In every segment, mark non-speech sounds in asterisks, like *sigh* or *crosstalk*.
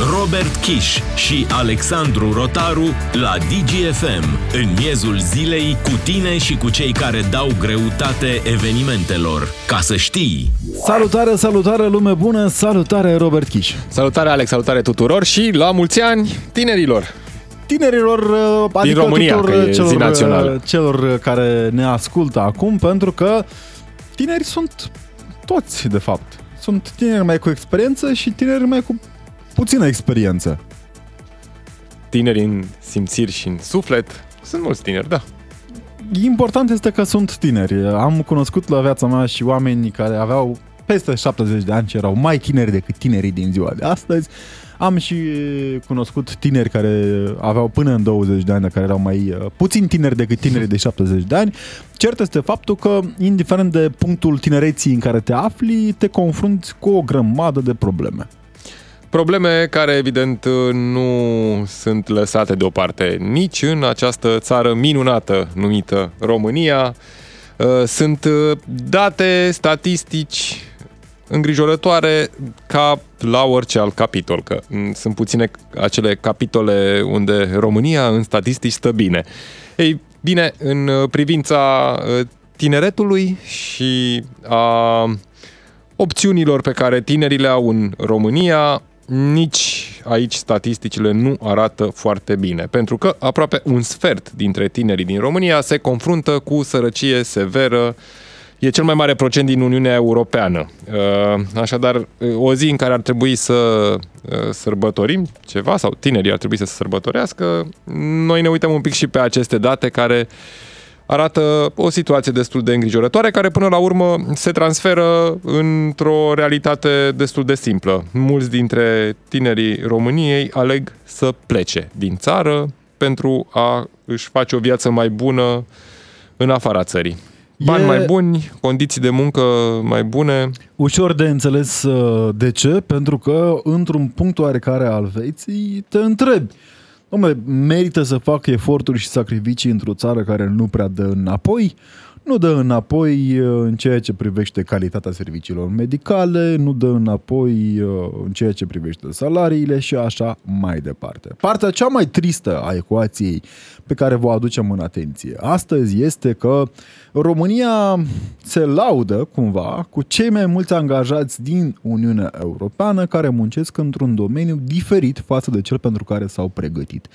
Robert Kiș și Alexandru Rotaru la DGFM, în miezul zilei, cu tine și cu cei care dau greutate evenimentelor. Ca să știi! Salutare, salutare, lume bună, salutare Robert Kiș. Salutare Alex, salutare tuturor și la mulți ani tinerilor! tinerilor, adică Din România, tuturor că e celor, zi națională. celor care ne ascultă acum, pentru că tineri sunt toți, de fapt. Sunt tineri mai cu experiență și tineri mai cu puțină experiență. Tineri în simțiri și în suflet. Sunt mulți tineri, da. Important este că sunt tineri. Am cunoscut la viața mea și oameni care aveau peste 70 de ani și erau mai tineri decât tinerii din ziua de astăzi. Am și cunoscut tineri care aveau până în 20 de ani, care erau mai uh, puțin tineri decât tinerii de 70 de ani. Cert este faptul că, indiferent de punctul tinereții în care te afli, te confrunți cu o grămadă de probleme. Probleme care, evident, nu sunt lăsate deoparte nici în această țară minunată numită România. Uh, Sunt uh, date, statistici îngrijorătoare ca la orice alt capitol, că mm, sunt puține acele capitole unde România în statistici stă bine. Ei, bine, în uh, privința uh, tineretului și a opțiunilor pe care tinerii le au în România, nici aici statisticile nu arată foarte bine, pentru că aproape un sfert dintre tinerii din România se confruntă cu sărăcie severă, e cel mai mare procent din Uniunea Europeană. Uh, Așadar, uh, o zi în care ar trebui să uh, sărbătorim ceva, sau tinerii ar trebui să se sărbătorească, noi ne uităm un pic și pe aceste date care arată o situație destul de îngrijorătoare, care până la urmă se transferă într-o realitate destul de simplă. Mulți dintre tinerii României aleg să plece din țară pentru a își face o viață mai bună în afara țării. Bani E- mai buni, condiții de muncă mai bune. Ușor de înțeles uh, de ce, pentru că într-un punct oarecare al vieții te întrebi Dom'le, merită să fac eforturi și sacrificii într-o țară care nu prea dă înapoi? Nu dă înapoi uh, în ceea ce privește calitatea serviciilor medicale, nu dă înapoi uh, în ceea ce privește salariile și așa mai departe. Partea cea mai tristă a ecuației pe care vă aducem în atenție astăzi este că România se laudă cumva cu cei mai mulți angajați din Uniunea Europeană care muncesc într-un domeniu diferit față de cel pentru care s-au pregătit.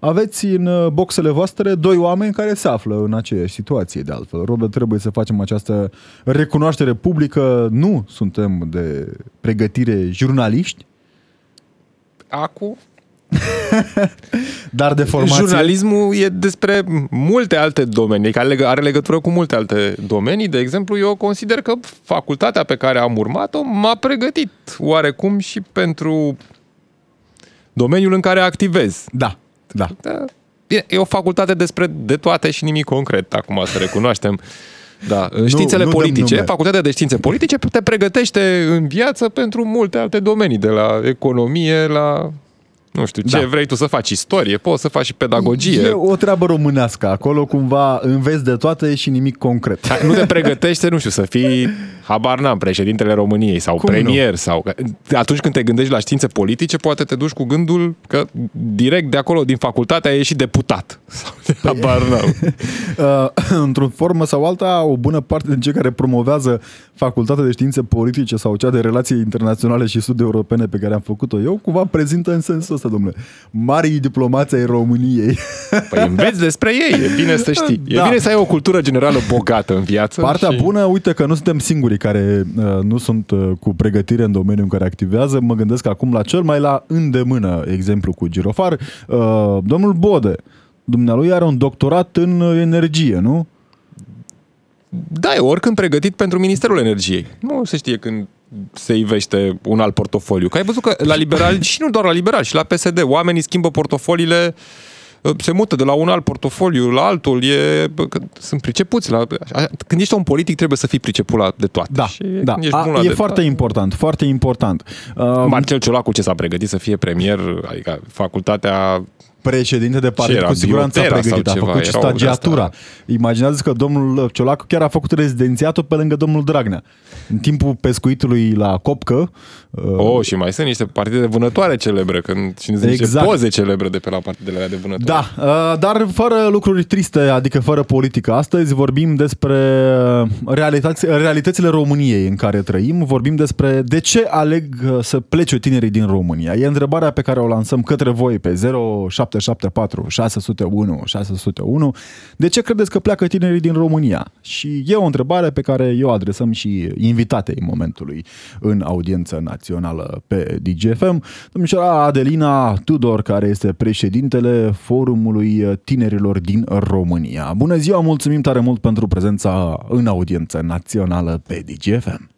Aveți în uh, boxele voastre doi oameni care se află în aceeași situație, de altfel. Robert, trebuie să facem această recunoaștere publică. Nu suntem de pregătire jurnaliști, Acu, *laughs* dar de formație... Jurnalismul e despre multe alte domenii, care leg- are legătură cu multe alte domenii. De exemplu, eu consider că facultatea pe care am urmat-o m-a pregătit oarecum și pentru domeniul în care activez. Da, da. Da, Bine, e o facultate despre de toate și nimic concret, acum să recunoaștem. Da, științele nu dăm politice, nume. facultatea de științe politice te pregătește în viață pentru multe alte domenii, de la economie la nu știu, ce Da. vrei tu să faci, istorie, poți să faci și pedagogie. E o treabă românească. Acolo cumva înveți de toate și nimic concret. Hai, Nu te pregătește, nu știu, să fii, habar n-am, președintele României sau Cum premier sau... Atunci când te gândești la științe politice, poate te duci cu gândul că direct de acolo, din facultate, ai ieșit deputat. *laughs* Sau de habar n-am. *laughs* Uh, într-o formă sau alta, o bună parte din cei care promovează facultatea de științe politice sau cea de relații internaționale și studii europene pe care am făcut-o eu, cumva prezintă în sensul ăsta, domnule. Marii diplomați ai României. Păi înveți despre ei, e bine să știi. E Da. bine să ai o cultură generală bogată în viață. Partea și... bună, uite că nu suntem singurii care uh, nu sunt uh, cu pregătire în domeniul în care activează. Mă gândesc acum la cel mai la îndemână exemplu cu Girofar. Uh, domnul Bode, dumnealui are un doctorat în uh, energie, nu? Da, e oricând pregătit pentru Ministerul Energiei. Nu se știe când se ivește un alt portofoliu. Că ai văzut că la liberali, și nu doar la liberali, și la PSD, oamenii schimbă portofoliile se mută de la un alt portofoliu la altul, e, bă, că sunt pricepuți. La, a- când ești un politic trebuie să fii priceput la de toate. Da, și da. când ești A, bun la e de foarte toate- important, foarte important. Uh, Marcel Ciolacu ce s-a pregătit să fie premier, adică facultatea președinte de partid, era, cu siguranță a biotera sau pregătit, a ceva, făcut și era o stagiatura. de-asta. Imaginează că domnul Ciolacu chiar a făcut rezidențiatul pe lângă domnul Dragnea. În timpul pescuitului la Copcă, uh, Oh, și mai sunt niște partide de vânătoare celebre, când și niște Exact. poze celebre de pe la partidele alea de vânătoare. Da, uh, dar fără lucruri triste, adică fără politică. Astăzi vorbim despre realități, realitățile României în care trăim, vorbim despre de ce aleg uh, să plece tinerii din România. E întrebarea pe care o lansăm către voi pe 0774 601 601. De ce credeți că pleacă tinerii din România? Și e o întrebare pe care eu o adresăm și invitatei momentului în audiență națională pe DGFM, domnișoara Adelina Tudor, care este președintele Forumului Tinerilor din România. Bună ziua, mulțumim tare mult pentru prezența în audiență națională pe DGFM.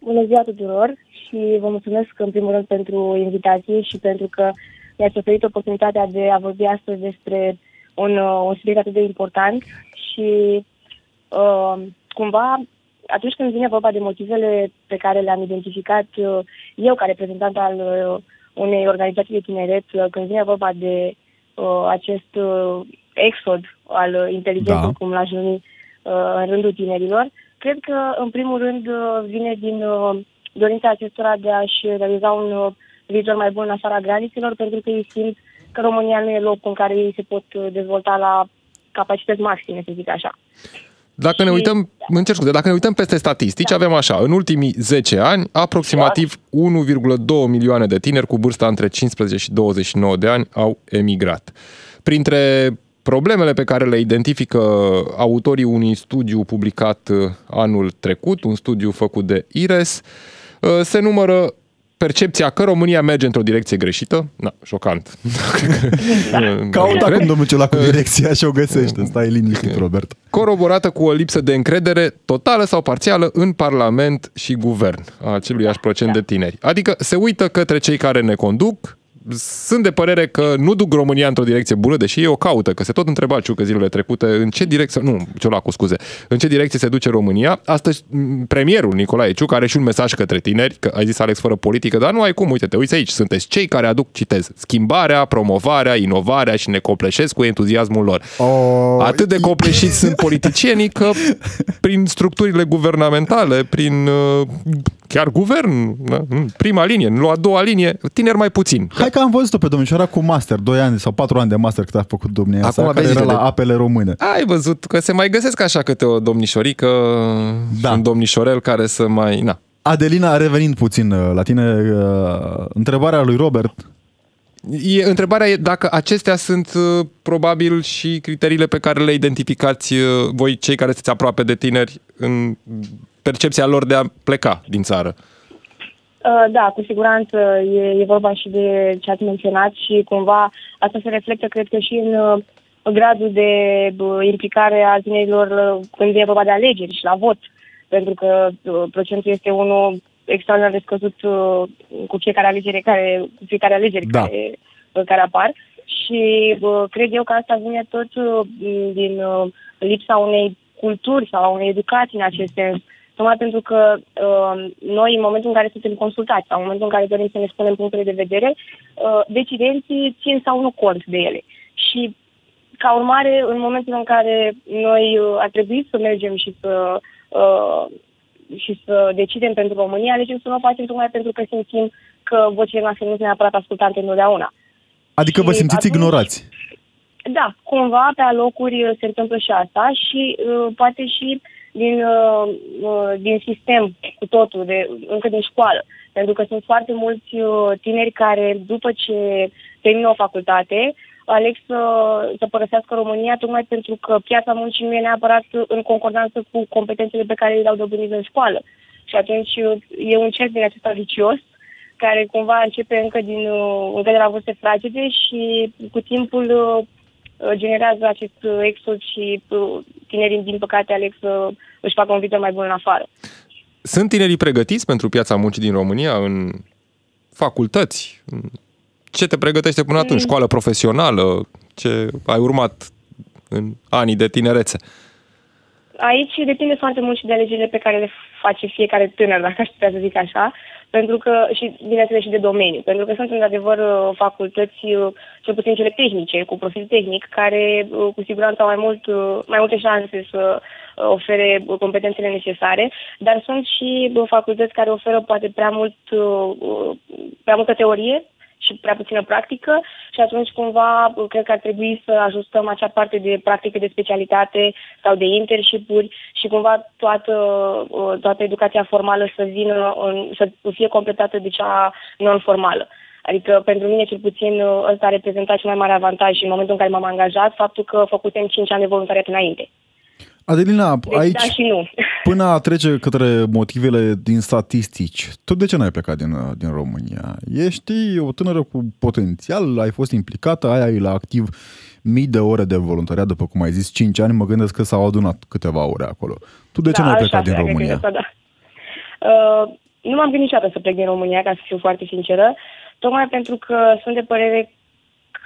Bună ziua tuturor și vă mulțumesc în primul rând pentru invitație și pentru că mi-ați oferit oportunitatea de a vorbi astăzi despre un, uh, un subiect atât de important și uh, cumva atunci când vine vorba de motivele pe care le-am identificat uh, eu ca reprezentant al uh, unei organizații de tineret, uh, când vine vorba de uh, acest uh, exod al uh, inteligenței, Da. da. cum l-aș numi, uh, în rândul tinerilor, cred că, în primul rând, uh, vine din uh, dorința acestora de a-și realiza un uh, viitor mai bun în afara granițelor, pentru că ei simt că România nu e locul în care ei se pot uh, dezvolta la capacități maxime, să zic așa. Dacă ne Și- uităm, îmi cer scuze, dacă ne uităm peste statistici, avem așa, în ultimii 10 ani, aproximativ 1,2 milioane de tineri cu vârsta între 15 și 29 de ani au emigrat. Printre problemele pe care le identifică autorii unui studiu publicat uh, anul trecut, un studiu făcut de IRES, uh, se numără percepția că România merge într-o direcție greșită. Na, șocant. *laughs* Caută Cred. acum domnul Ciolacu direcția și o găsește. Stai liniștit, *laughs* Robert. coroborată cu o lipsă de încredere totală sau parțială în Parlament și guvern a aceluiași procent de tineri. Adică se uită către cei care ne conduc, sunt de părere că nu duc România într-o direcție bună, deși ei o caută, că se tot întreba Ciucă zilele trecute în ce direcție, nu, Ciolacu, scuze, în ce direcție se duce România. Astăzi, m, premierul Nicolae Ciucă are și un mesaj către tineri, că ai zis Alex fără politică, dar nu ai cum, uite, te uiți aici, sunteți cei care aduc, citez, schimbarea, promovarea, inovarea și ne copleșesc cu entuziasmul lor. O, Atât de copleșiți sunt politicienii că prin structurile guvernamentale, prin uh, chiar guvern, da, în prima linie, în a doua linie, tineri mai puțin. Hai că am văzut-o pe domnișoara cu master, 2 ani sau 4 ani de master cât a făcut domnia Acum sa, care vezi era de- la apele române. Ai văzut că se mai găsesc așa câte o domnișorică Da. și un domnișorel care să mai... Na. Adelina, revenind puțin uh, la tine, uh, întrebarea lui Robert, E, întrebarea e dacă acestea sunt uh, probabil și criteriile pe care le identificați uh, voi, cei care sunteți aproape de tineri, în percepția lor de a pleca din țară. Uh, Da, cu siguranță e, e vorba și de ce ați menționat și cumva asta se reflectă, cred că, și în uh, gradul de uh, implicare a tinerilor uh, când vine vorba de alegeri și la vot, pentru că uh, procentul este unul extraordinar de scăzut uh, cu fiecare alegere care, cu fiecare alegeri Da. care, uh, care apar și uh, cred eu că asta vine tot uh, din uh, lipsa unei culturi sau a unei educații în acest sens tocmai pentru că uh, noi, în momentul în care suntem consultați sau în momentul în care dorim să ne spunem punctele de vedere, uh, decidenții țin sau nu cont de ele. Și, ca urmare, în momentul în care noi uh, ar trebui să mergem și să, uh, și să decidem pentru România, alegem să nu o facem tocmai pentru că simțim că vocile noastre nu sunt neapărat ascultante întotdeauna. adică vă Și simțiți atunci- ignorați. Da, cumva pe alocuri uh, se întâmplă și asta și uh, poate și din, uh, uh, din sistem cu totul, de, încă din școală. Pentru că sunt foarte mulți uh, tineri care, după ce termină o facultate, aleg să, să părăsească România tocmai pentru că piața muncii nu e neapărat în concordanță cu competențele pe care le-au dobândit în școală. Și atunci uh, e un cerc din acesta vicios care cumva începe încă, din, uh, încă de la vârste fragede și cu timpul uh, generează acest uh, exod și uh, tinerii, din păcate, aleg să își facă un viitor mai bun în afară. Sunt tinerii pregătiți pentru piața muncii din România în facultăți? Ce te pregătește până atunci? Școală profesională? Ce ai urmat în anii de tinerețe? Aici depinde foarte mult și de alegerile pe care le face fiecare tânăr, dacă aș putea să zic așa, pentru că, și bineînțeles și de domeniu, pentru că sunt într-adevăr uh, facultăți, uh, cel puțin cele tehnice, cu profil tehnic, care uh, cu siguranță au mai, mult, mai multe șanse să ofere competențele necesare, dar sunt și facultăți care oferă poate prea, mult, prea multă teorie și prea puțină practică și atunci cumva cred că ar trebui să ajustăm acea parte de practică de specialitate sau de internship-uri și cumva toată, toată educația formală să vină, în, să fie completată de cea non-formală. Adică pentru mine cel puțin ăsta a reprezentat cel mai mare avantaj în momentul în care m-am angajat, faptul că făcusem 5 ani de voluntariat înainte. Adelina, deci, aici, da și nu. până a trece către motivele din statistici, tu de ce n-ai plecat din, din România? Ești o tânără cu potențial, ai fost implicată, ai, ai la activ mii de ore de voluntariat, după cum ai zis, 5 ani, mă gândesc că s-au adunat câteva ore acolo. Tu de ce da, n-ai plecat din România? Asta, da. uh, nu m-am gândit niciodată să plec din România, ca să fiu foarte sinceră, tocmai pentru că sunt de părere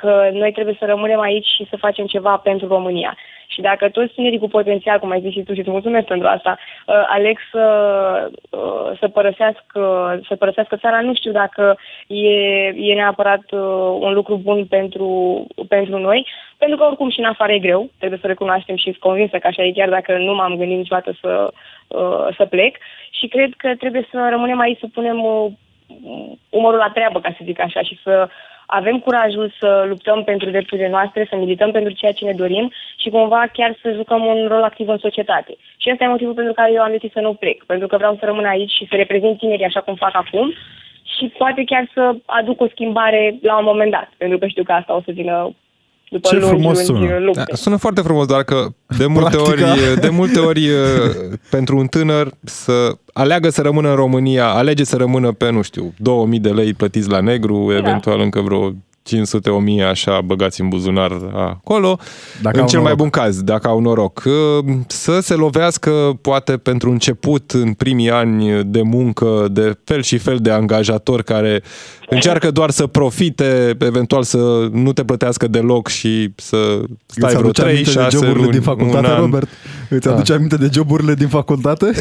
că noi trebuie să rămânem aici și să facem ceva pentru România. Și dacă toți tinerii cu potențial, cum ai zis și tu și îți mulțumesc pentru asta, uh, aleg să, uh, să, părăsească, să părăsească țara, nu știu dacă e, e neapărat uh, un lucru bun pentru, pentru noi, pentru că oricum și în afară e greu, trebuie să recunoaștem și sunt convinsă că așa e, chiar dacă nu m-am gândit niciodată să, să plec. Și cred că trebuie să rămânem aici, să punem umorul la treabă, ca să zic așa, și să avem curajul să luptăm pentru drepturile noastre, să milităm pentru ceea ce ne dorim și cumva chiar să jucăm un rol activ în societate. Și ăsta e motivul pentru care eu am decis să nu plec, pentru că vreau să rămân aici și să reprezint tinerii așa cum fac acum și poate chiar să aduc o schimbare la un moment dat, pentru că știu că asta o să vină după Ce lungi, frumos lungi sună. lupte. Da, sună foarte frumos, doar că de multe Practica. ori, de multe ori pentru un tânăr să aleagă să rămână în România, alege să rămână pe, nu știu, 2000 de lei plătiți la negru, Da. eventual încă vreo 500 1000 așa băgați în buzunar acolo, Dacă în au cel mai noroc. bun caz, dacă au noroc. Să se lovească poate pentru început în primii ani de muncă de fel și fel de angajatori care încearcă doar să profite, eventual să nu te plătească deloc și să stai Îți vreo aduce 3 aminte de 6 joburile luni, din facultate, un an. Robert? Îți Da. aduce aminte de joburile din facultate?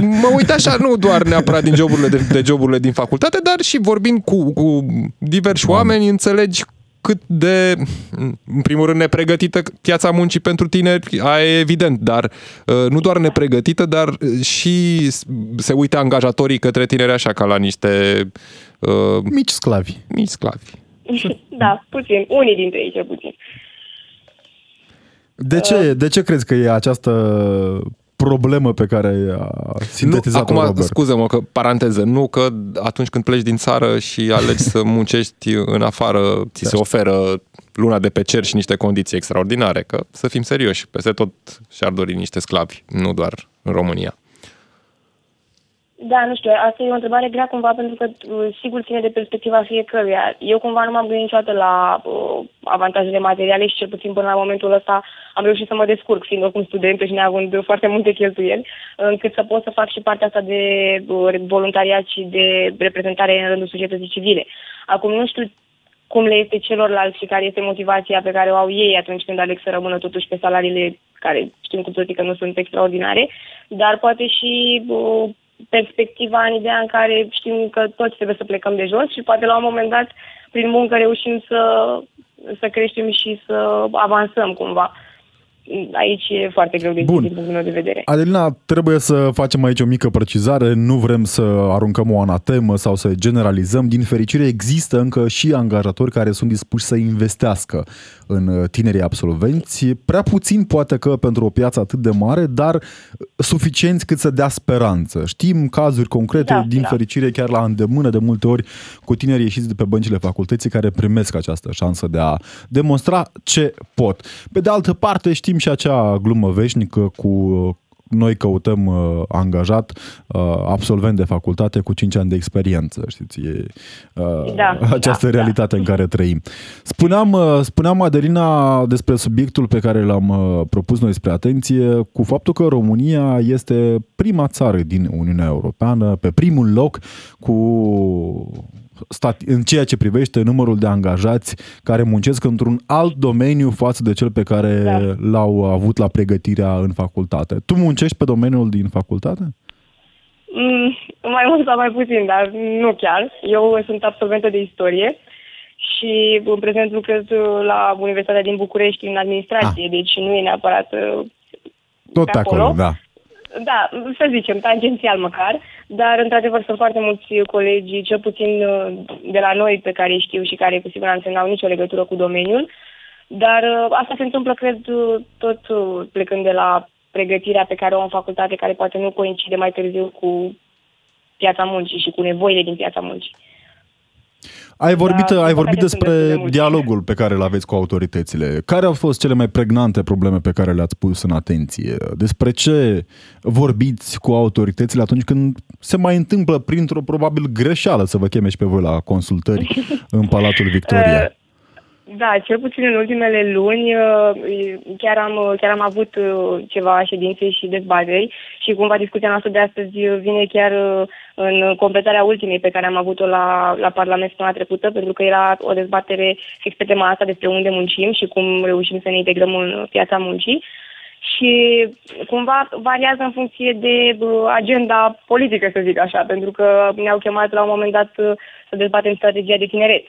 Mă uit așa, nu doar neapărat din joburile, de, de joburile din facultate, dar și vorbind cu, cu diversi oameni, înțelegi cât de, în primul rând, nepregătită piața muncii pentru tineri, aia e evident, dar uh, nu doar nepregătită, dar uh, și se uită angajatorii către tineri așa ca la niște uh, Mici sclavi. mici sclavi. da, puțin. Unii dintre ei, cel puțin. De ce, de ce crezi că e această problemă pe care a sintetizat-o nu, acum, Robert? scuză-mă că paranteză, nu că atunci când pleci din țară și alegi să *laughs* muncești în afară, ți se oferă luna de pe cer și niște condiții extraordinare, că să fim serioși, peste tot și-ar dori niște sclavi, nu doar în România. Da, nu știu, asta e o întrebare grea cumva pentru că uh, sigur ține de perspectiva fiecăruia. Eu cumva nu m-am gândit niciodată la uh, avantajele materiale și cel puțin până la momentul ăsta am reușit să mă descurc, fiind oricum studentă și neavând foarte multe cheltuieli, încât să pot să fac și partea asta de uh, voluntariat și de reprezentare în rândul societății civile. Acum nu știu cum le este celorlalți și care este motivația pe care o au ei atunci când aleg să rămână totuși pe salariile care știm cu toții că nu sunt extraordinare, dar poate și uh, perspectiva în ideea în care știm că toți trebuie să plecăm de jos și poate la un moment dat prin muncă reușim să, să creștem și să avansăm cumva. Aici e foarte greu de zis Bun. din punctul meu de vedere. Adelina, trebuie să facem aici o mică precizare, nu vrem să aruncăm o anatemă sau să generalizăm. Din fericire există încă și angajatori care sunt dispuși să investească în uh, tinerii absolvenți. Prea puțin poate că pentru o piață atât de mare, dar suficienți cât să dea speranță. Știm cazuri concrete, Da, din da. fericire chiar la îndemână de multe ori cu tineri ieșiți de pe băncile facultății care primesc această șansă de a demonstra ce pot. Pe de altă parte știm și acea glumă veșnică cu noi căutăm uh, angajat uh, absolvent de facultate cu 5 ani de experiență, știți, e uh, Da, această da, realitate în care trăim. Spuneam, uh, spuneam Adelina despre subiectul pe care l-am uh, propus noi spre atenție, cu faptul că România este prima țară din Uniunea Europeană, pe primul loc cu stat, în ceea ce privește numărul de angajați care muncesc într-un alt domeniu față de cel pe care Da. l-au avut la pregătirea în facultate. Tu muncești pe domeniul din facultate? Mm, mai mult sau mai puțin, dar nu chiar. Eu sunt absolventă de istorie și în prezent lucrez la Universitatea din București în administrație, ah. deci nu e neapărat uh, Tot pe acolo, acolo da. Da, să zicem, tangențial măcar, dar într-adevăr sunt foarte mulți colegi, cel puțin uh, de la noi pe care îi știu și care cu siguranță n-au nicio legătură cu domeniul, dar uh, asta se întâmplă, cred, tot plecând de la pregătirea pe care o am în facultate, care poate nu coincide mai târziu cu piața muncii și cu nevoile din piața muncii. Ai vorbit, da, ai vorbit despre dialogul pe care îl aveți cu autoritățile. Care au fost cele mai pregnante probleme pe care le-ați pus în atenție? Despre ce vorbiți cu autoritățile atunci când se mai întâmplă printr-o probabil greșeală să vă cheme și pe voi la consultări *laughs* în Palatul Victoria? Uh, da, cel puțin în ultimele luni uh, chiar am, chiar am avut uh, ceva ședințe și dezbateri și cumva discuția noastră de astăzi vine chiar uh, în completarea ultimei pe care am avut-o la, la Parlament săptămâna trecută, pentru că era o dezbatere fix pe tema asta despre unde muncim și cum reușim să ne integrăm în piața muncii și cumva variază în funcție de agenda politică, să zic așa, pentru că ne-au chemat la un moment dat să dezbatem strategia de tineret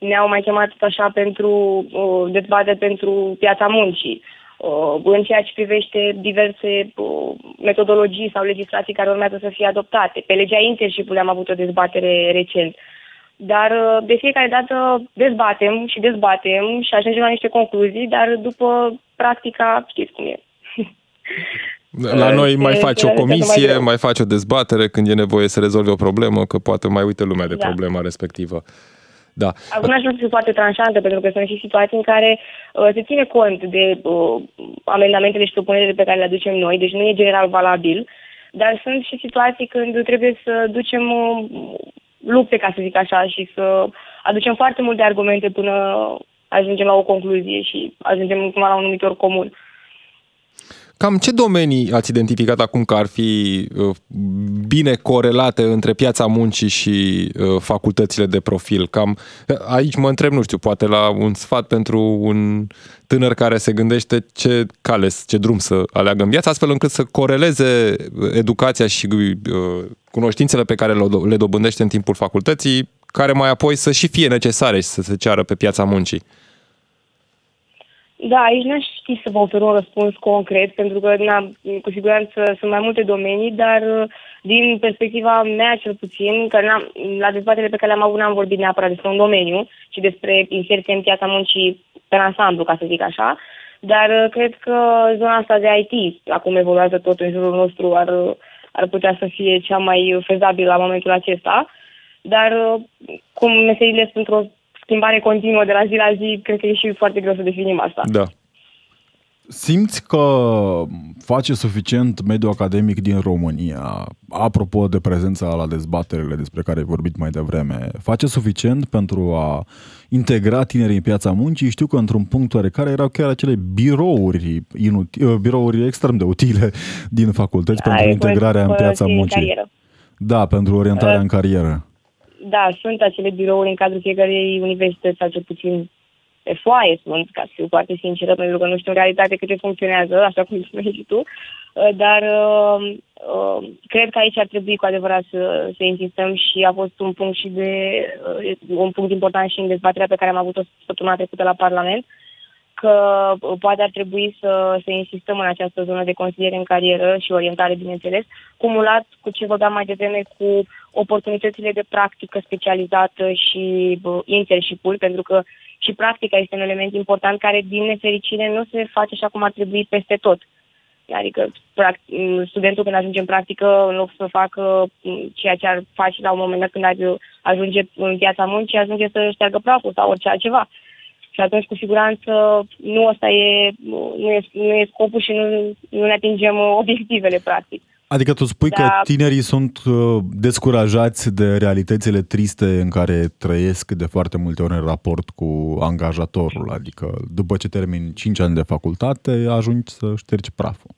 ne-au mai chemat așa pentru uh, dezbatere pentru piața muncii. Uh, în ceea ce privește diverse uh, metodologii sau legislații care urmează să fie adoptate. Pe legea internship am avut o dezbatere recent. Dar uh, de fiecare dată dezbatem și dezbatem și ajungem la niște concluzii, dar după practica știți cum e. *laughs* La noi mai faci o comisie, mai, mai faci o dezbatere când e nevoie să rezolvi o problemă, că poate mai uite lumea de da. problema respectivă. Da. Acum aș fi foarte tranșantă, pentru că sunt și situații în care uh, se ține cont de uh, amendamentele și propunerile pe care le aducem noi, deci nu e general valabil, dar sunt și situații când trebuie să ducem uh, lupte, ca să zic așa, și să aducem foarte multe argumente până ajungem la o concluzie și ajungem la un numitor comun. Uh, Cam ce domenii ați identificat acum că ar fi uh, bine corelate între piața muncii și uh, facultățile de profil? Cam uh, aici mă întreb, nu știu, poate la un sfat pentru un tânăr care se gândește ce cale, ce drum să aleagă în viață, astfel încât să coreleze educația și cunoștințele pe care le dobândește în timpul facultății, care mai apoi să și fie necesare și să se ceară pe piața muncii. Da, aici n-aș ști să vă ofer un răspuns concret, pentru că na, cu siguranță sunt mai multe domenii, dar din perspectiva mea cel puțin, că la dezbaterile pe care le-am avut n-am vorbit neapărat despre un domeniu, ci despre inserție în piața muncii pe ansamblu, ca să zic așa, dar cred că zona asta de IT, acum evoluează tot în jurul nostru, ar, ar putea să fie cea mai fezabilă la momentul acesta, dar cum meserile sunt într-o schimbare continuă de la zi la zi, cred că e și foarte greu să definim asta. Da. Simți că face suficient mediul academic din România, apropo de prezența la dezbaterele despre care ai vorbit mai devreme, face suficient pentru a integra tinerii în piața muncii? Știu că într-un punct oarecare erau chiar acele birouri, inuti, uh, birouri extrem de utile din facultăți da, pentru integrarea în piața muncii. Da, pentru orientarea uh, în carieră da, sunt acele birouri în cadrul fiecărei universități, sau cel puțin pe foaie sunt, ca să fiu foarte sinceră, pentru că nu știu în realitate câte funcționează, așa cum *laughs* spui și tu, uh, dar uh, uh, cred că aici ar trebui cu adevărat să, să insistăm și a fost un punct și de uh, un punct important și în dezbaterea pe care am avut-o săptămâna trecută la Parlament, că poate ar trebui să, să insistăm în această zonă de consiliere în carieră și orientare, bineînțeles, cumulat cu ce vorbeam mai devreme cu oportunitățile de practică specializată și internship pentru că și practica este un element important care, din nefericire, nu se face așa cum ar trebui peste tot. Adică studentul când ajunge în practică, în loc să facă ceea ce ar face la un moment dat când ajunge în piața muncii, ajunge să șteargă praful sau orice altceva. Și atunci, cu siguranță, nu asta e, nu e, nu e scopul și nu, nu ne atingem obiectivele, practic. Adică tu spui da. că tinerii sunt uh, descurajați de realitățile triste în care trăiesc de foarte multe ori în raport cu angajatorul, adică după ce termin 5 ani de facultate, ajungi să ștergi praful.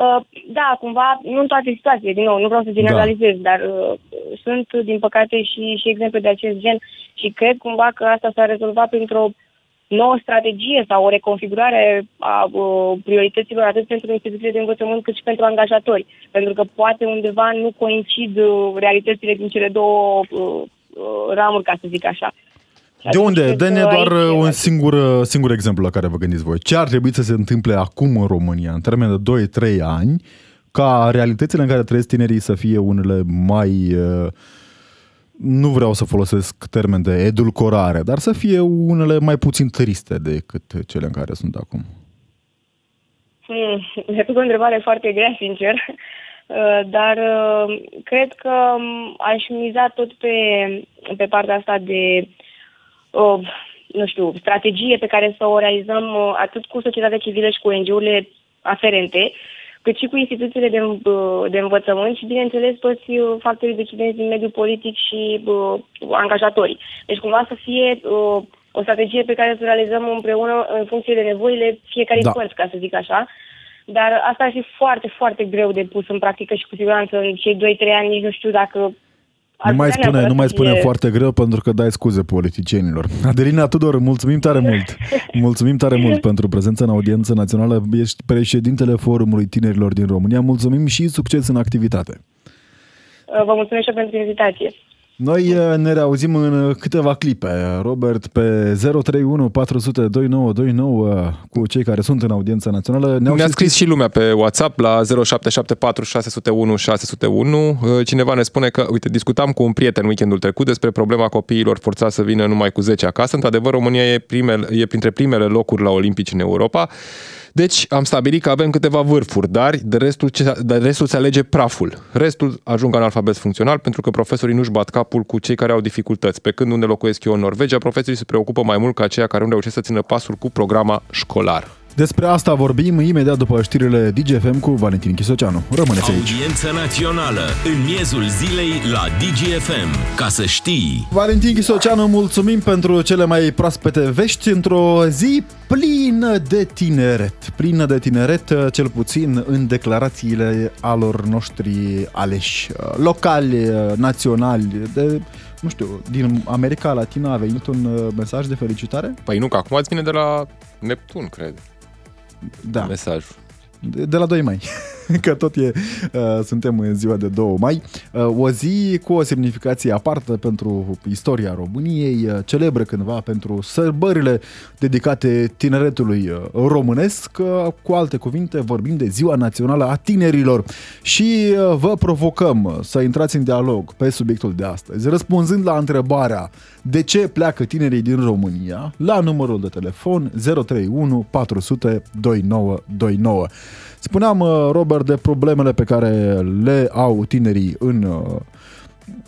Uh, da, cumva, nu în toate situațiile, din nou, nu vreau să generalizez, da. dar uh, sunt, din păcate, și, și exemple de acest gen și cred cumva că asta s-a rezolvat printr-o nouă strategie sau o reconfigurare a uh, priorităților atât pentru instituțiile de învățământ cât și pentru angajatori. Pentru că poate undeva nu coincid uh, realitățile din cele două uh, uh, ramuri, ca să zic așa. De unde? Dă-ne doar aici- un singur, singur exemplu la care vă gândiți voi. Ce ar trebui să se întâmple acum în România, în termen de 2-3 ani, ca realitățile în care trăiesc tinerii să fie unele mai... uh, Nu vreau să folosesc termen de edulcorare, dar să fie unele mai puțin triste decât cele în care sunt acum. Hmm, mi-a pus o întrebare foarte grea, sincer, Uh, dar uh, cred că um, aș miza tot pe, pe partea asta de, uh, nu știu, strategie pe care să o realizăm uh, atât cu societatea civilă și cu ONG-urile aferente, cât și cu instituțiile de, uh, de învățământ și, bineînțeles, toți uh, factorii decidenți din mediul politic și uh, angajatorii. Deci, cumva să fie uh, o strategie pe care să o realizăm împreună în funcție de nevoile fiecare Da. părți, ca să zic așa. Dar asta ar fi foarte, foarte greu de pus în practică și cu siguranță în cei 2-3 ani nici nu știu dacă... ar Nu mai putea spune, neapărat nu mai să spune fie- foarte greu pentru că dai scuze politicienilor. *laughs* Adelina Tudor, mulțumim tare mult. Mulțumim tare mult *laughs* pentru prezența în audiență națională. Ești președintele Forumului Tinerilor din România. Mulțumim și succes în activitate. Vă mulțumesc și eu pentru invitație. Noi uh, ne reauzim în câteva clipe. Robert, pe 031 400 2929 cu cei care sunt în audiența națională. Ne-au Ne-a și scris și lumea pe WhatsApp la 0774 601 601. Cineva ne spune că, uite, discutam cu un prieten weekendul trecut despre problema copiilor forțați să vină numai cu 10 acasă. Într-adevăr, România e, primele, e printre primele locuri la Olimpici în Europa. Deci am stabilit că avem câteva vârfuri, dar de restul, ce, de restul se alege praful. Restul ajung analfabet funcțional pentru că profesorii nu-și bat capul cu cei care au dificultăți. Pe când unde locuiesc eu în Norvegia, profesorii se preocupă mai mult ca aceia care nu reușesc să țină pasul cu programa școlar. Despre asta vorbim imediat după știrile DGFM cu Valentin Chisoceanu. Rămâneți aici. Audiență națională în miezul zilei la DGFM. Ca să știi... Valentin Chisoceanu, mulțumim pentru cele mai proaspete vești într-o zi plină de tineret. Plină de tineret, cel puțin în declarațiile alor noștri aleși, locali, naționali, de, nu știu, din America Latină a venit un uh, mesaj de felicitare? Păi nu, că acum îți vine de la Neptun, cred, Da. mesajul. De, de la *laughs* 2 mai, *laughs* că tot e, uh, suntem în ziua de 2 mai. Uh, o zi cu o semnificație apartă pentru istoria României, uh, celebră cândva pentru sărbările dedicate tineretului uh, românesc. Uh, cu alte cuvinte, vorbim de Ziua Națională a Tinerilor și uh, vă provocăm uh, să intrați în dialog pe subiectul de astăzi, răspunzând la întrebarea de ce pleacă tinerii din România la numărul de telefon 031 400 2929. Spuneam, uh, Robert, de problemele pe care le au tinerii în uh,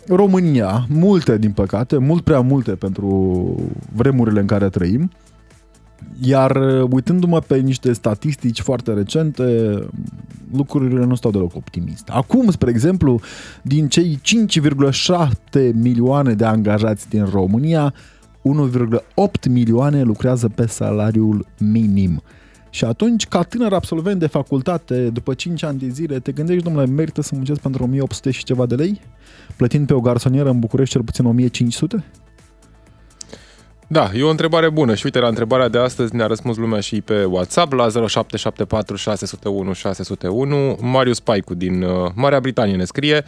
România, multe din păcate, mult prea multe pentru vremurile în care trăim. Iar uh, uitându-mă pe niște statistici foarte recente, lucrurile nu stau deloc optimiste. Acum, spre exemplu, din cei 5,7 milioane de angajați din România, 1,8 milioane lucrează pe salariul minim. Și atunci, ca tânăr absolvent de facultate, după 5 ani de zile, te gândești, domnule, merită să muncesc pentru 1800 și ceva de lei? Plătind pe o garsonieră în București cel puțin 1500? Da, e o întrebare bună și uite, la întrebarea de astăzi ne-a răspuns lumea și pe WhatsApp la 0774 601 601. Marius Paicu din uh, Marea Britanie ne scrie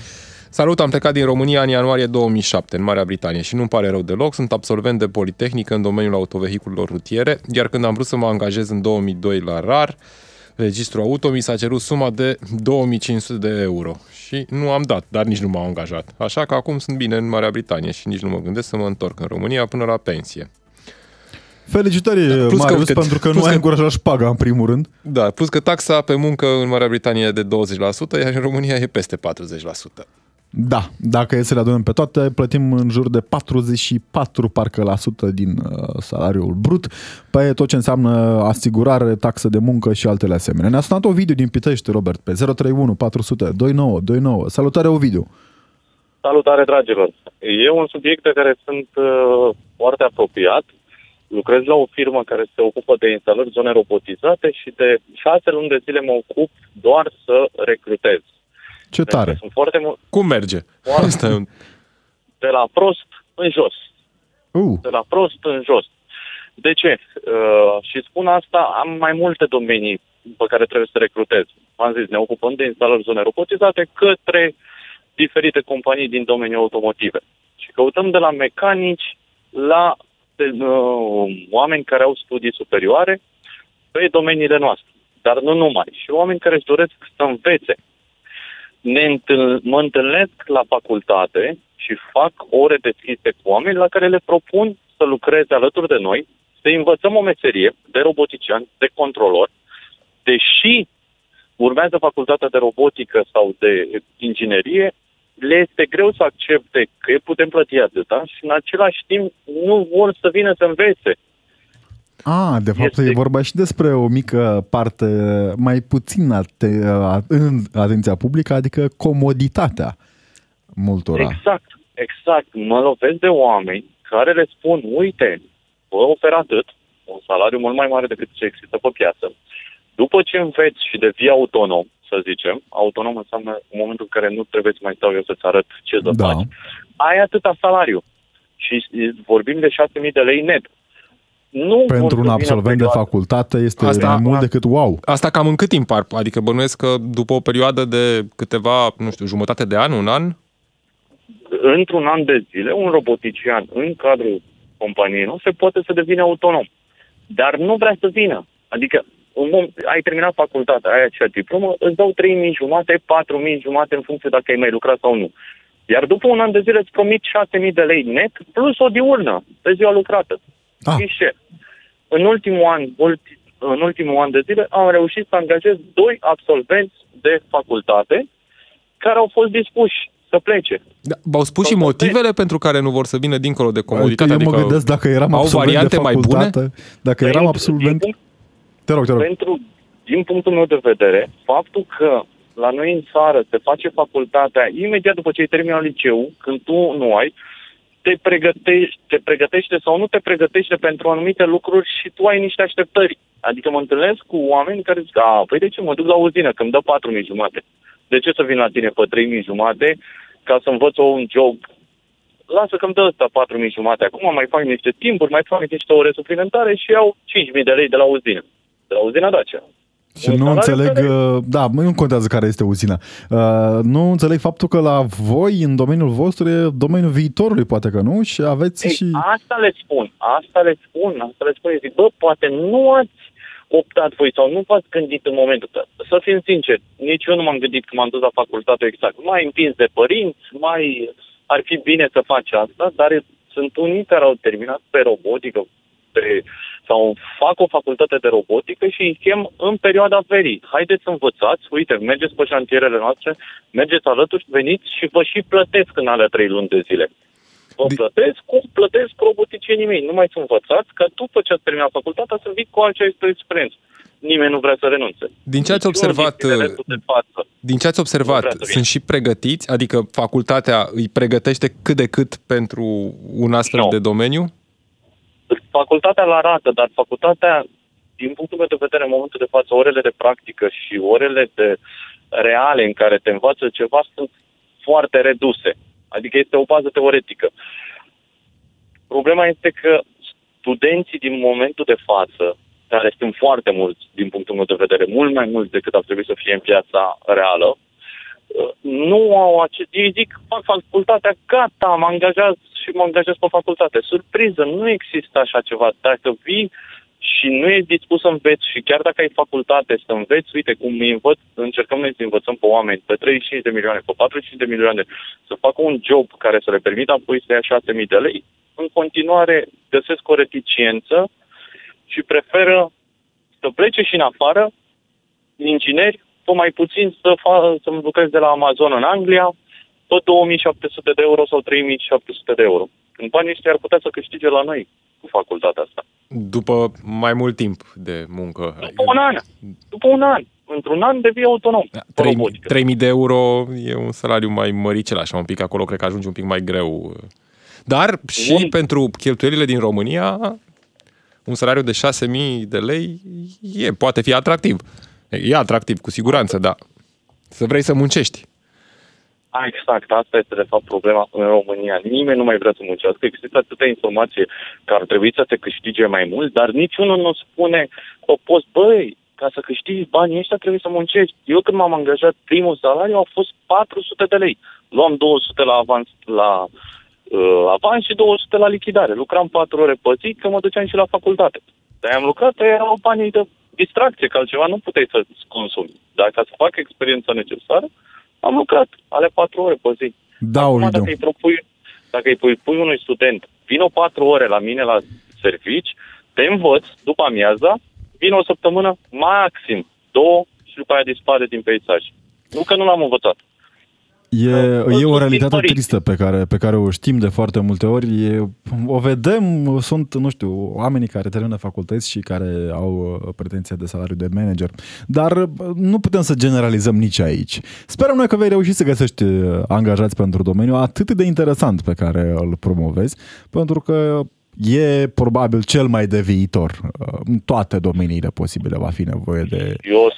Salut, am plecat din România în ianuarie 2007, în Marea Britanie și nu-mi pare rău deloc, sunt absolvent de Politehnică în domeniul autovehiculelor rutiere, iar când am vrut să mă angajez în 2002 la RAR, registru auto, mi s-a cerut suma de 2500 de euro și nu am dat, dar nici nu m-au angajat. Așa că acum sunt bine în Marea Britanie și nici nu mă gândesc să mă întorc în România până la pensie. Felicitări, Da, plus că, Marius, uite, pentru că plus nu ai că- încurajat șpaga, în primul rând. Da, plus că taxa pe muncă în Marea Britanie e de 20%, iar în România e peste 40%. Da, dacă e să le adunăm pe toate, plătim în jur de 44 parcă la sută din uh, salariul brut pe tot ce înseamnă asigurare, taxă de muncă și altele asemenea. Ne-a sunat Ovidiu din Pitești, Robert, pe 031 400 2929. Salutare, Ovidiu! Salutare, dragilor! E un subiect de care sunt uh, foarte apropiat. Lucrez la o firmă care se ocupă de instalări zone robotizate și de șase luni de zile mă ocup doar să recrutez. Ce tare! Deci sunt foarte mult, Cum merge? Foarte. Asta e un... de la prost în jos. Uh, De la prost în jos. De ce? Uh, și spun asta, am mai multe domenii pe care trebuie să recrutez. Am zis, ne ocupăm de instalări zone robotizate către diferite companii din domeniul automotive. Și căutăm de la mecanici la de, uh, oameni care au studii superioare pe domeniile noastre. Dar nu numai. Și oameni care își doresc să învețe. Ne întâl- mă întâlnesc la facultate și fac ore deschise cu oameni la care le propun să lucreze alături de noi, să învățăm o meserie de robotician, de controlor, deși urmează facultatea de robotică sau de inginerie, le este greu să accepte că putem plăti atâta și în același timp nu vor să vină să învețe. A, de fapt Este- e vorba și despre o mică parte mai puțin ate- în atenția publică, adică comoditatea multora. Exact, exact. Mă lovesc de oameni care le spun, uite, vă ofer atât, un salariu mult mai mare decât ce există pe piață. După ce înveți și devii autonom, să zicem, autonom înseamnă în momentul în care nu trebuie să mai stau eu să-ți arăt ce să Da. faci, ai atâta salariu. Și și vorbim de 6.000 de lei net. Nu vor Pentru să un vină absolvent de perioada- facultate este Asta- mai mult decât wow. Asta cam în cât timp ar? Adică bănuiesc că după o perioadă de câteva, nu știu, jumătate de an, un an? într-un an de zile, un robotician în cadrul companiei noastre poate să devină autonom. Dar nu vrea să vină. Adică, în mom- ai terminat facultatea, ai acea diplomă, îți dau 3.000 jumate, 4.000 jumate în funcție dacă ai mai lucrat sau nu. Iar după un an de zile îți promit 6.000 de lei net plus o diurnă pe ziua lucrată. Ah. Și ce? În ultimul an, ulti, în ultimul an de zile am reușit să angajez doi absolvenți de facultate care au fost dispuși să plece. Da, v-au spus și Sau- motivele pentru care nu vor să vină dincolo de Adică comoditate? eu mă gândesc dacă eram au absolvent variante de mai facultate, bune? dacă eram Pentru- absolvent... din punct- Te rog, te rog. Pentru, din punctul meu de vedere, faptul că la noi în țară se face facultatea imediat după ce ai terminat liceu, când tu nu ai, te pregătești, te pregătește sau nu te pregătește pentru anumite lucruri și tu ai niște așteptări. Adică mă întâlnesc cu oameni care zic, a, păi de ce mă duc la uzină, că îmi dă 4.000 jumate. De ce să vin la tine pe 3.000 jumate ca să învăț un job? Lasă că îmi dă ăsta 4.000 jumate. Acum mai fac niște timpuri, mai fac niște ore suplimentare și iau 5.000 de lei de la uzină. De la uzina Dacia. Și Un nu salariu înțeleg, care- uh, da, nu contează care este uzina. Uh, Nu înțeleg faptul că la voi, în domeniul vostru, e domeniul viitorului, poate că nu, și aveți Ei, și... Asta le spun, asta le spun, asta le spun. Eu zic, bă, poate nu ați optat voi sau nu v-ați gândit în momentul ăsta. Să fim sinceri, nici eu nu m-am gândit când m-am dus la facultate exact. Mai împins de părinți, mai ar fi bine să faci asta, dar sunt unii care au terminat pe robotică pe, sau fac o facultate de robotică și îi chem în perioada verii. Haideți să învățați, uite, mergeți pe șantierele noastre, mergeți alături, veniți și vă și plătesc în alea trei luni de zile. Vă Di- plătesc cum plătesc roboticienii mei. Nu mai sunt învățați ca după ce ați terminat facultatea să vii cu acea experiență. Nimeni nu vrea să renunțe. Din ce ați Niciunul observat, din tineretul de față. Din ce ați Nu observat, vrea să vină. sunt și pregătiți? Adică facultatea îi pregătește cât de cât pentru un astfel Nu. de domeniu? Facultatea la arată, dar facultatea, din punctul meu de vedere, în momentul de față, orele de practică și orele de reale în care te învață ceva sunt foarte reduse. Adică este o bază teoretică. Problema este că studenții din momentul de față, care sunt foarte mulți din punctul meu de vedere, mult mai mulți decât ar trebui să fie în piața reală, uh, nu au acest... Ei zic, fac facultatea, gata, mă angajez și mă angajez pe facultate. Surpriză, nu există așa ceva. Dacă vii și nu ești dispus să înveți și chiar dacă ai facultate să înveți, uite cum îi învăț, încercăm noi să învățăm pe oameni pe 35 de milioane, pe 45 de milioane, să facă un job care să le permită apoi să ia 6.000 de lei, în continuare găsesc o reticență și preferă să plece și în afară, ingineri, pe mai puțin să, fa- să lucrez de la Amazon în Anglia, pe 2700 de euro sau 3700 de euro. În banii ăștia ar putea să câștige la noi cu facultatea asta. După mai mult timp de muncă. După un an. După un an. Într-un an devii autonom. Da, pe 3.000 robotică. 3000 de euro e un salariu mai măricel, așa un pic acolo, cred că ajungi un pic mai greu. Dar și Bun. pentru cheltuielile din România, un salariu de 6.000 de lei e, poate fi atractiv. E atractiv, cu siguranță, da. Să vrei să muncești. A, exact, asta este de fapt problema în România. Nimeni nu mai vrea să muncească, există atâta informație că ar trebui să se câștige mai mult, dar niciunul nu spune o post, băi, ca să câștigi banii ăștia trebuie să muncești. Eu când m-am angajat, primul salariu a fost 400 de lei. Luam 200 la avans, la uh, avans și 200 la lichidare. Lucram 4 ore pe zi, că mă duceam și la facultate. Dar am lucrat, erau banii de distracție, că altceva nu puteai să-ți consumi. Dar ca să fac experiența necesară, am lucrat ale 4 ore pe zi. Da, Acum, Ovidiu. dacă îi propui, dacă îi pui, pui unui student, vină 4 ore la mine la servici, te învăț după amiaza, vine o săptămână, maxim două și după aia dispare din peisaj. Nu că nu l-am învățat. E, Îl e o susțin realitate părinții. tristă pe care, pe care o știm de foarte multe ori. E, o vedem, sunt, nu știu, oamenii care termină facultăți și care au uh, pretenția de salariu de manager. Dar uh, nu putem să generalizăm nici aici. Sperăm noi că vei reuși să găsești uh, angajați pentru domeniul atât de interesant pe care îl promovezi, pentru că e probabil cel mai de viitor. Uh, În toate domeniile posibile va fi nevoie de... Eu,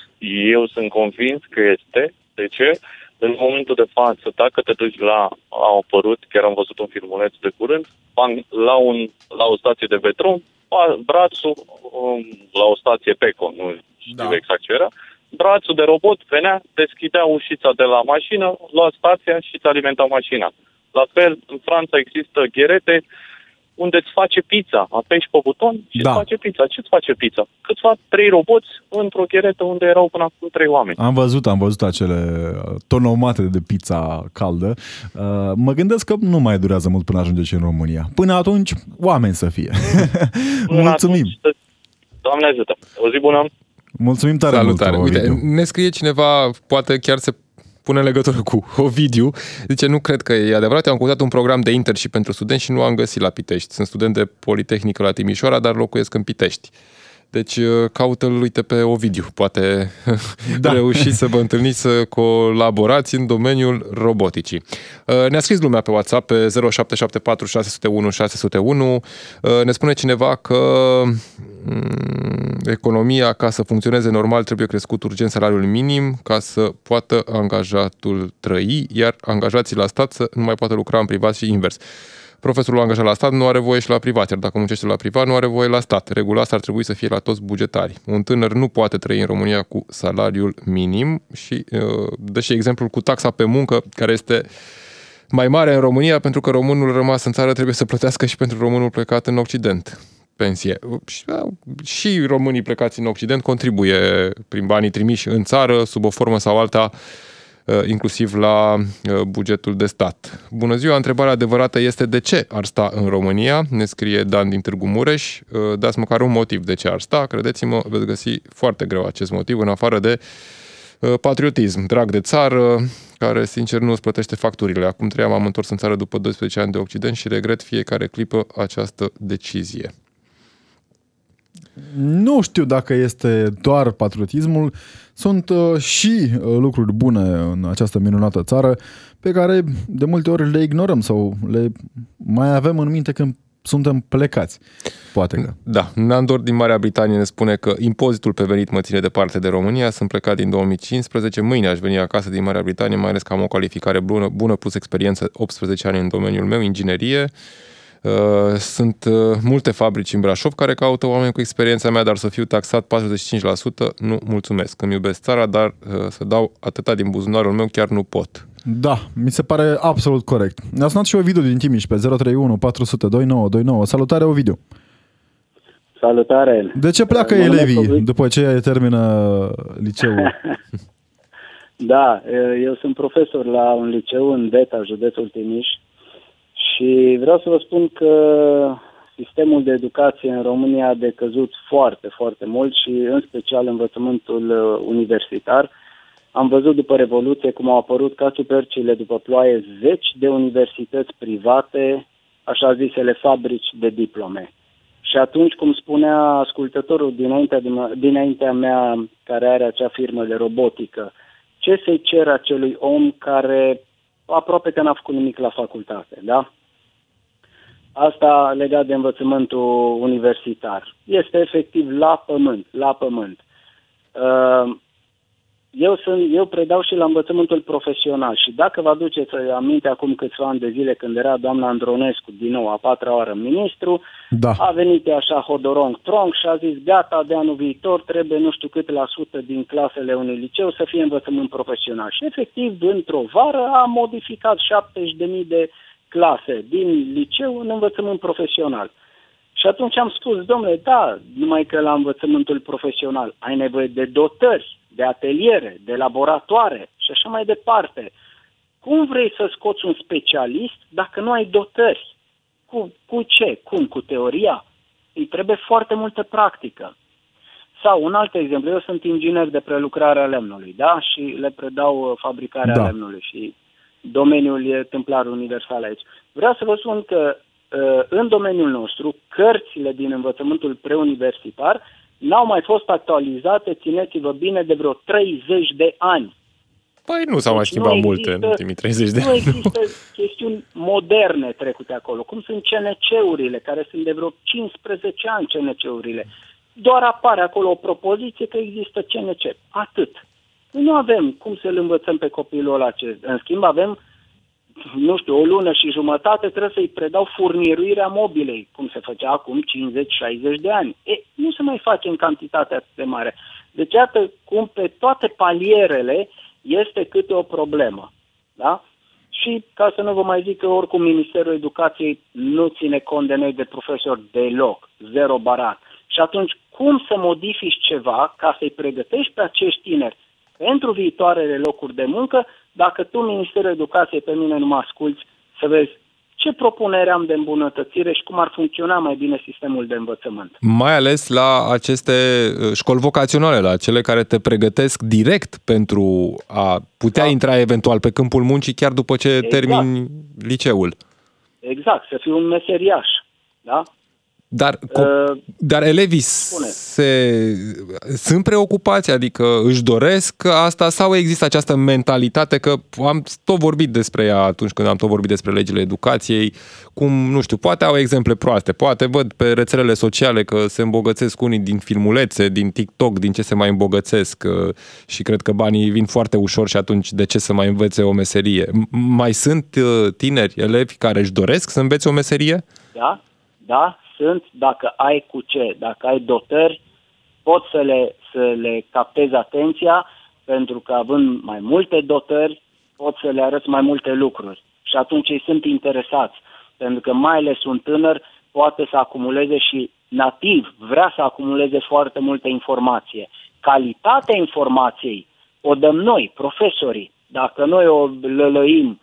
eu sunt convins că este. De ce? În momentul de față, dacă te duci la, au apărut, chiar am văzut un filmuleț de curând, bang, la, un, la o stație de metro, pa- brațul um, la o stație Peco, nu știu Da. exact ce era, brațul de robot venea, deschidea ușița de la mașină, lua stația și îți alimenta mașina. La fel, în Franța există gherete unde îți face pizza. Apeși pe buton și Da. îți face pizza. Ce îți face pizza? Câțiva trei roboți într-o gheretă unde erau până acum trei oameni. Am văzut, am văzut acele uh, tonomate de pizza caldă. Uh, Mă gândesc că nu mai durează mult până ajunge și în România. Până atunci, oameni să fie. *laughs* Până Mulțumim. atunci, să- Doamne ajută! O zi bună! Mulțumim tare Salutare. mult, Uite, Ovidiu. ne scrie cineva, poate chiar se pune în legătură cu *laughs* Ovidiu. Zice, nu cred că e adevărat, eu am căutat un program de internship pentru studenți și nu am găsit la Pitești. Sunt student de Politehnică la Timișoara, dar locuiesc în Pitești. Deci uh, caută-l, uite, pe Ovidiu. Poate da. *laughs* Da. reușiți să vă întâlniți să colaborați în domeniul roboticii. Uh, Ne-a scris lumea pe WhatsApp pe 0774 601 601. Uh, Ne spune cineva că mm, economia, ca să funcționeze normal, trebuie crescut urgent salariul minim ca să poată angajatul trăi, iar angajații la stat să nu mai poată lucra în privat și invers. Profesorul angajat la stat nu are voie și la privat, iar dacă muncește la privat, nu are voie la stat. Regula asta ar trebui să fie la toți bugetari. Un tânăr nu poate trăi în România cu salariul minim și uh, dă și exemplul cu taxa pe muncă, care este mai mare în România pentru că românul rămas în țară trebuie să plătească și pentru românul plecat în Occident pensie. Și, da, Și românii plecați în Occident contribuie prin banii trimiși în țară, sub o formă sau alta, uh, inclusiv la uh, bugetul de stat. Bună ziua, întrebarea adevărată este de ce ar sta în România, ne scrie Dan din Târgu Mureș, Uh, dați măcar un motiv de ce ar sta, credeți-mă, veți găsi foarte greu acest motiv, în afară de uh, patriotism, drag de țară, care sincer nu îți plătește facturile. Acum trei ani m-am întors în țară după 12 ani de Occident și regret fiecare clipă această decizie. Nu știu dacă este doar patriotismul, sunt uh, și uh, lucruri bune în această minunată țară pe care de multe ori le ignorăm sau le mai avem în minte când suntem plecați. Poate că. Da, Nandor din Marea Britanie ne spune că impozitul pe venit mă ține departe de România, sunt plecat din 2015, mâine aș veni acasă din Marea Britanie, mai ales că am o calificare bună, bună plus experiență 18 ani în domeniul meu, inginerie. Uh, Sunt uh, multe fabrici în Brașov care caută oameni cu experiența mea, dar să fiu taxat 45%, nu mulțumesc. Îmi iubesc țara, dar uh, să dau atâta din buzunarul meu chiar nu pot. Da, mi se pare absolut corect. Ne-a sunat și o video din Timiș pe 031 400 2929. Salutare, Ovidiu! Salutare! De ce pleacă Mă numesc elevii Ovidiu. după ce termină liceul? *laughs* Da, eu sunt profesor la un liceu în Beta, județul Timiș și vreau să vă spun că sistemul de educație în România a decăzut foarte, foarte mult și în special învățământul uh, universitar. Am văzut după Revoluție cum au apărut ca supercile după ploaie zeci de universități private, așa zisele fabrici de diplome. Și atunci, cum spunea ascultătorul dinaintea, dinaintea mea, care are acea firmă de robotică, ce să-i cer acelui om care aproape că n-a făcut nimic la facultate, da? Asta legat de învățământul universitar. Este efectiv la pământ, la pământ. Uh, eu, sunt, eu predau și la învățământul profesional și dacă vă aduceți aminte acum câțiva ani de zile când era doamna Andronescu, din nou a patra oară ministru, Da. a venit așa hodorong trong și a zis gata, de anul viitor trebuie nu știu câte la sută din clasele unui liceu să fie învățământ profesional. Și efectiv, într-o vară a modificat 70.000 de clase din liceu în învățământ profesional. Și atunci am spus, domnule, da, numai că la învățământul profesional ai nevoie de dotări, de ateliere, de laboratoare și așa mai departe. Cum vrei să scoți un specialist dacă nu ai dotări? Cu, cu ce? Cum? Cu teoria? Îi trebuie foarte multă practică. Sau un alt exemplu, eu sunt inginer de prelucrare a lemnului, da? Și le predau uh, fabricarea Da. lemnului și domeniul e templar universal aici. Vreau să vă spun că uh, în domeniul nostru, cărțile din învățământul preuniversitar n-au mai fost actualizate, țineți-vă bine, de vreo 30 de ani. Păi nu s-au mai Deci schimbat nu multe în există- ultimii 30 de Nu ani. există chestiuni moderne trecute acolo, cum sunt CNC-urile, care sunt de vreo 15 ani CNC-urile. Doar apare acolo o propoziție că există CNC. Atât. Noi nu avem cum să-l învățăm pe copilul ăla. Ce... În schimb, avem, nu știu, o lună și jumătate trebuie să-i predau furniruirea mobilei, cum se făcea acum 50-60 de ani. E, nu se mai face în cantitate atât de mare. Deci, iată cum pe toate palierele este câte o problemă. Da? Și ca să nu vă mai zic că oricum Ministerul Educației nu ține cont de noi de profesori deloc, zero barat. Și atunci cum să modifici ceva ca să-i pregătești pe acești tineri pentru viitoarele locuri de muncă dacă tu, Ministerul Educației, pe mine nu mă asculți să vezi ce propunere am de îmbunătățire și cum ar funcționa mai bine sistemul de învățământ. Mai ales la aceste uh, școli vocaționale, la cele care te pregătesc direct pentru a putea Da. intra eventual pe câmpul muncii chiar după ce Exact. termini liceul. Exact, să fiu un meseriaș. Da? Dar, co- Uh, dar elevii spune. se, sunt preocupați, adică își doresc asta sau există această mentalitate că am tot vorbit despre ea atunci când am tot vorbit despre legile educației, cum, nu știu, poate au exemple proaste, poate văd pe rețelele sociale că se îmbogățesc unii din filmulețe, din TikTok, din ce se mai îmbogățesc uh, și cred că banii vin foarte ușor și atunci de ce să mai învețe o meserie? M- Mai sunt uh, tineri, elevi care își doresc să învețe o meserie? Da, da, sunt, dacă ai cu ce, dacă ai dotări, poți să le, să le captezi atenția, pentru că având mai multe dotări, poți să le arăți mai multe lucruri. Și atunci ei sunt interesați, pentru că mai ales un tânăr poate să acumuleze și nativ vrea să acumuleze foarte multă informație. Calitatea informației o dăm noi, profesorii. Dacă noi o lălăim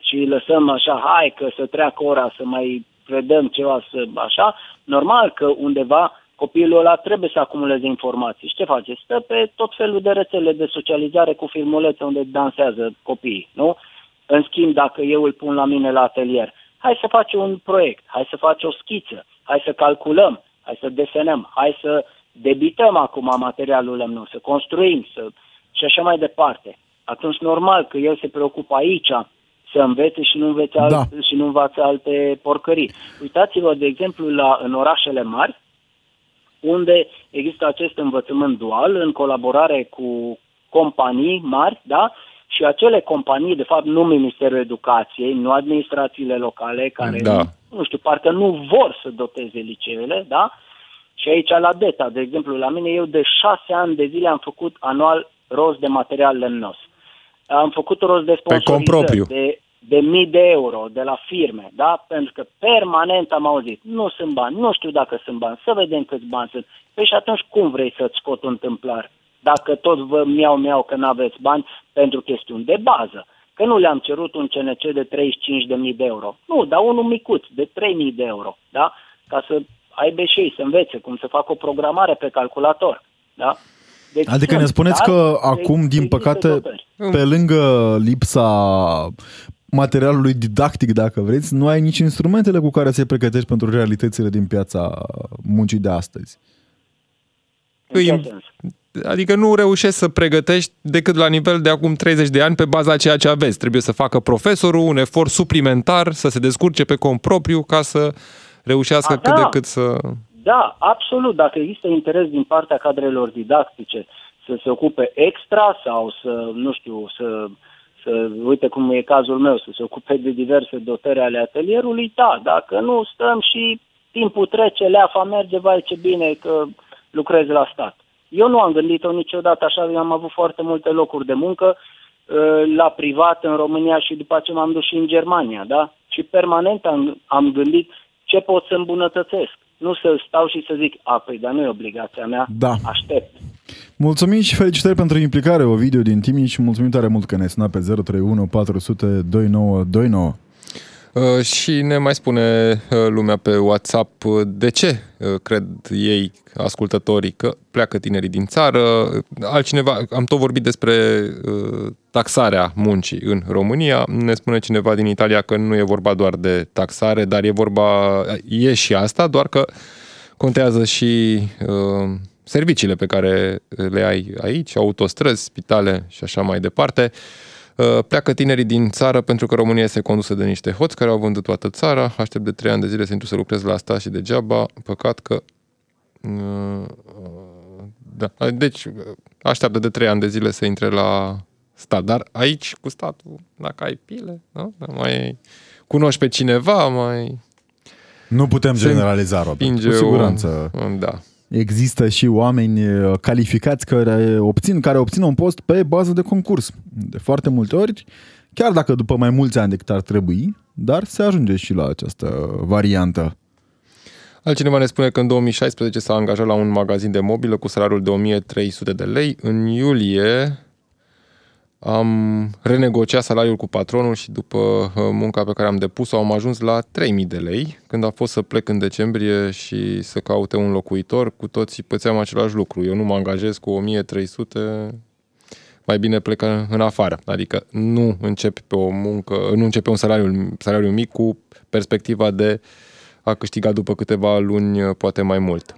și îi lăsăm așa, hai că să treacă ora, să mai predăm ceva, să așa, normal că undeva copilul ăla trebuie să acumuleze informații. Și ce face? Stă pe tot felul de rețele de socializare cu filmulețe unde dansează copiii, nu? În schimb, dacă eu îl pun la mine la atelier, hai să facem un proiect, hai să facem o schiță, hai să calculăm, hai să desenăm, hai să debităm acum materialul lemnos, să construim, să... și așa mai departe. Atunci normal că el se preocupă aici să învețe și nu, învețe alt, Da. și nu învață alte porcării. Uitați-vă, de exemplu, la, în orașele mari, unde există acest învățământ dual în colaborare cu companii mari, da? Și acele companii, de fapt, nu Ministerul Educației, nu administrațiile locale, care, Da. nu știu, parcă nu vor să doteze liceele, da? Și aici la DETA, de exemplu, la mine, eu de șase ani de zile am făcut anual rost de material lemnos. Am făcut rost de sponsorizări compropriu. de, de mii de euro de la firme, da? Pentru că permanent am auzit, nu sunt bani, nu știu dacă sunt bani, să vedem câți bani sunt. Păi și atunci cum vrei să-ți scot un tâmplar? Dacă tot vă miau-miau că n-aveți bani pentru chestiuni de bază. Că nu le-am cerut un CNC de 35.000 de euro. Nu, dar unul micuț, de 3.000 de euro, da? Ca să aibă și ei să învețe cum să facă o programare pe calculator, da? Deci Adică ne sunt, spuneți dar că acum, din există păcate, dotări. pe lângă lipsa materialului didactic, dacă vreți, nu ai nici instrumentele cu care să-i pregătești pentru realitățile din piața muncii de astăzi. În ce Îi- sens? Adică nu reușești să pregătești decât la nivel de acum 30 de ani pe baza a ceea ce aveți. Trebuie să facă profesorul un efort suplimentar, să se descurce pe cont propriu ca să reușească A, cât da. de cât să... Da, absolut. Dacă există interes din partea cadrelor didactice să să se ocupe extra sau să, nu știu, să, să uite cum e cazul meu, să se ocupe de diverse dotări ale atelierului, da, dacă nu stăm și timpul trece, leafa merge, vai ce bine că lucrezi la stat. Eu nu am gândit-o niciodată așa, eu am avut foarte multe locuri de muncă uh, la privat în România și după aceea m-am dus și în Germania, da? Și permanent am, am gândit ce pot să îmbunătățesc. Nu să stau și să zic, a, păi, dar nu e obligația mea, Da. aștept. Mulțumim și felicitări pentru implicare, o video din Timiș și mulțumim tare mult că ne-ai sunat pe 031 400 2929. Uh, și ne mai spune uh, lumea pe WhatsApp uh, de ce uh, cred ei, ascultătorii, că pleacă tinerii din țară. Altcineva, am tot vorbit despre uh, taxarea muncii în România. Ne spune cineva din Italia că nu e vorba doar de taxare, dar e vorba, e și asta, doar că contează și uh, serviciile pe care le ai aici, autostrăzi, spitale și așa mai departe. Uh, Pleacă tinerii din țară pentru că România este condusă de niște hoți care au vândut toată țara. Aștept de trei ani de zile să intru să lucrez la asta și degeaba. Păcat că... uh, Da. Deci așteaptă de trei ani de zile să intre la stat. Dar aici cu statul, dacă ai pile, nu? mai cunoști pe cineva, mai Nu putem Se generaliza, Robert. pinge Cu siguranță. O... Da. Există și oameni uh, calificați care obțin, care obțin un post pe bază de concurs. De foarte multe ori, chiar dacă după mai mulți ani decât ar trebui, dar se ajunge și la această variantă. Altcineva ne spune că în 2016 s-a angajat la un magazin de mobilă cu salariul de 1300 de lei. În iulie am renegociat salariul cu patronul și după uh, munca pe care am depus-o am ajuns la 3000 de lei. Când a fost să plec în decembrie și să caute un locuitor, cu toții pățeam același lucru. Eu nu mă angajez cu 1300, mai bine plec în afară. Adică nu începi pe o muncă, nu începi pe un salariu, salariu mic cu perspectiva de a câștiga după câteva luni poate mai mult.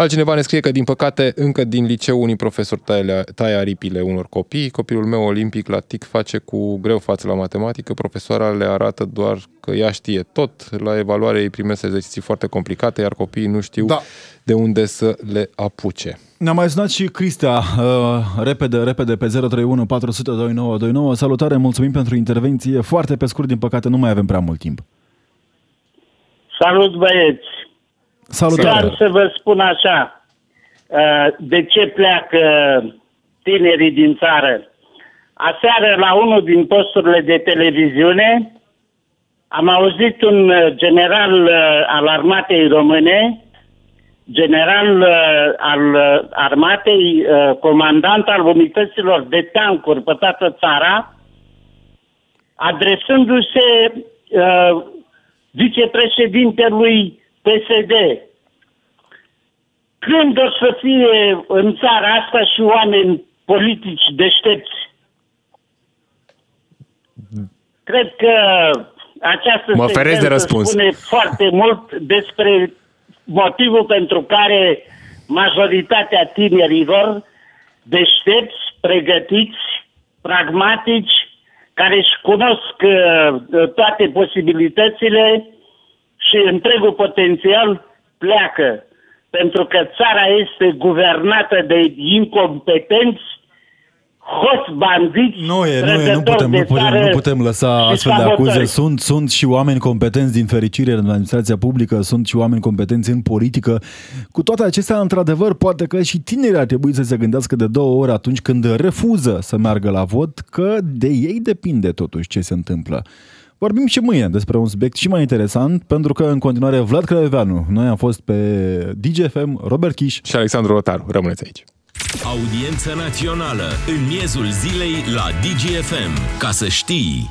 Altcineva ne scrie că, din păcate, încă din liceu unii profesori taie, taie aripile unor copii. Copilul meu olimpic la TIC face cu greu față la matematică. Profesoara le arată doar că ea știe tot. La evaluare îi primesc exerciții foarte complicate, iar copiii nu știu Da. de unde să le apuce. Ne-a mai sunat și Cristea, uh, repede, repede, pe 031 400 2929. Salutare, mulțumim pentru intervenție. Foarte pe scurt, din păcate, nu mai avem prea mult timp. Salut băieți! Salutare! Vreau să vă spun așa, uh, de ce pleacă tinerii din țară. Aseară la unul din posturile de televiziune am auzit un uh, general uh, al armatei române, general uh, al uh, armatei, uh, comandant al unităților de tancuri pe toată țara, adresându-se uh, vicepreședintelui PSD. Când o să fie în țara asta și oameni politici deștepți? Cred că această Mă feresc de sentență răspuns. spune foarte mult despre motivul pentru care majoritatea tinerilor deștepți, pregătiți, pragmatici, care își cunosc uh, toate posibilitățile și întregul potențial pleacă. Pentru că țara este guvernată de incompetenți, hoți bandiți, Nu e, nu e, nu trădători putem, de nu putem, țară nu putem lăsa și astfel de sabotori. acuze. Sunt, sunt și oameni competenți din fericire în administrația publică, sunt și oameni competenți în politică. Cu toate acestea, într-adevăr, poate că și tinerii ar trebui să se gândească de două ori atunci când refuză să meargă la vot, că de ei depinde totuși ce se întâmplă. Vorbim și mâine despre un subiect și mai interesant, pentru că în continuare Vlad Craioveanu, noi am fost pe DGFM, Robert Kiș, Și Alexandru Rotaru, rămâneți aici. Audiență națională în miezul zilei la DGFM. Ca să știi...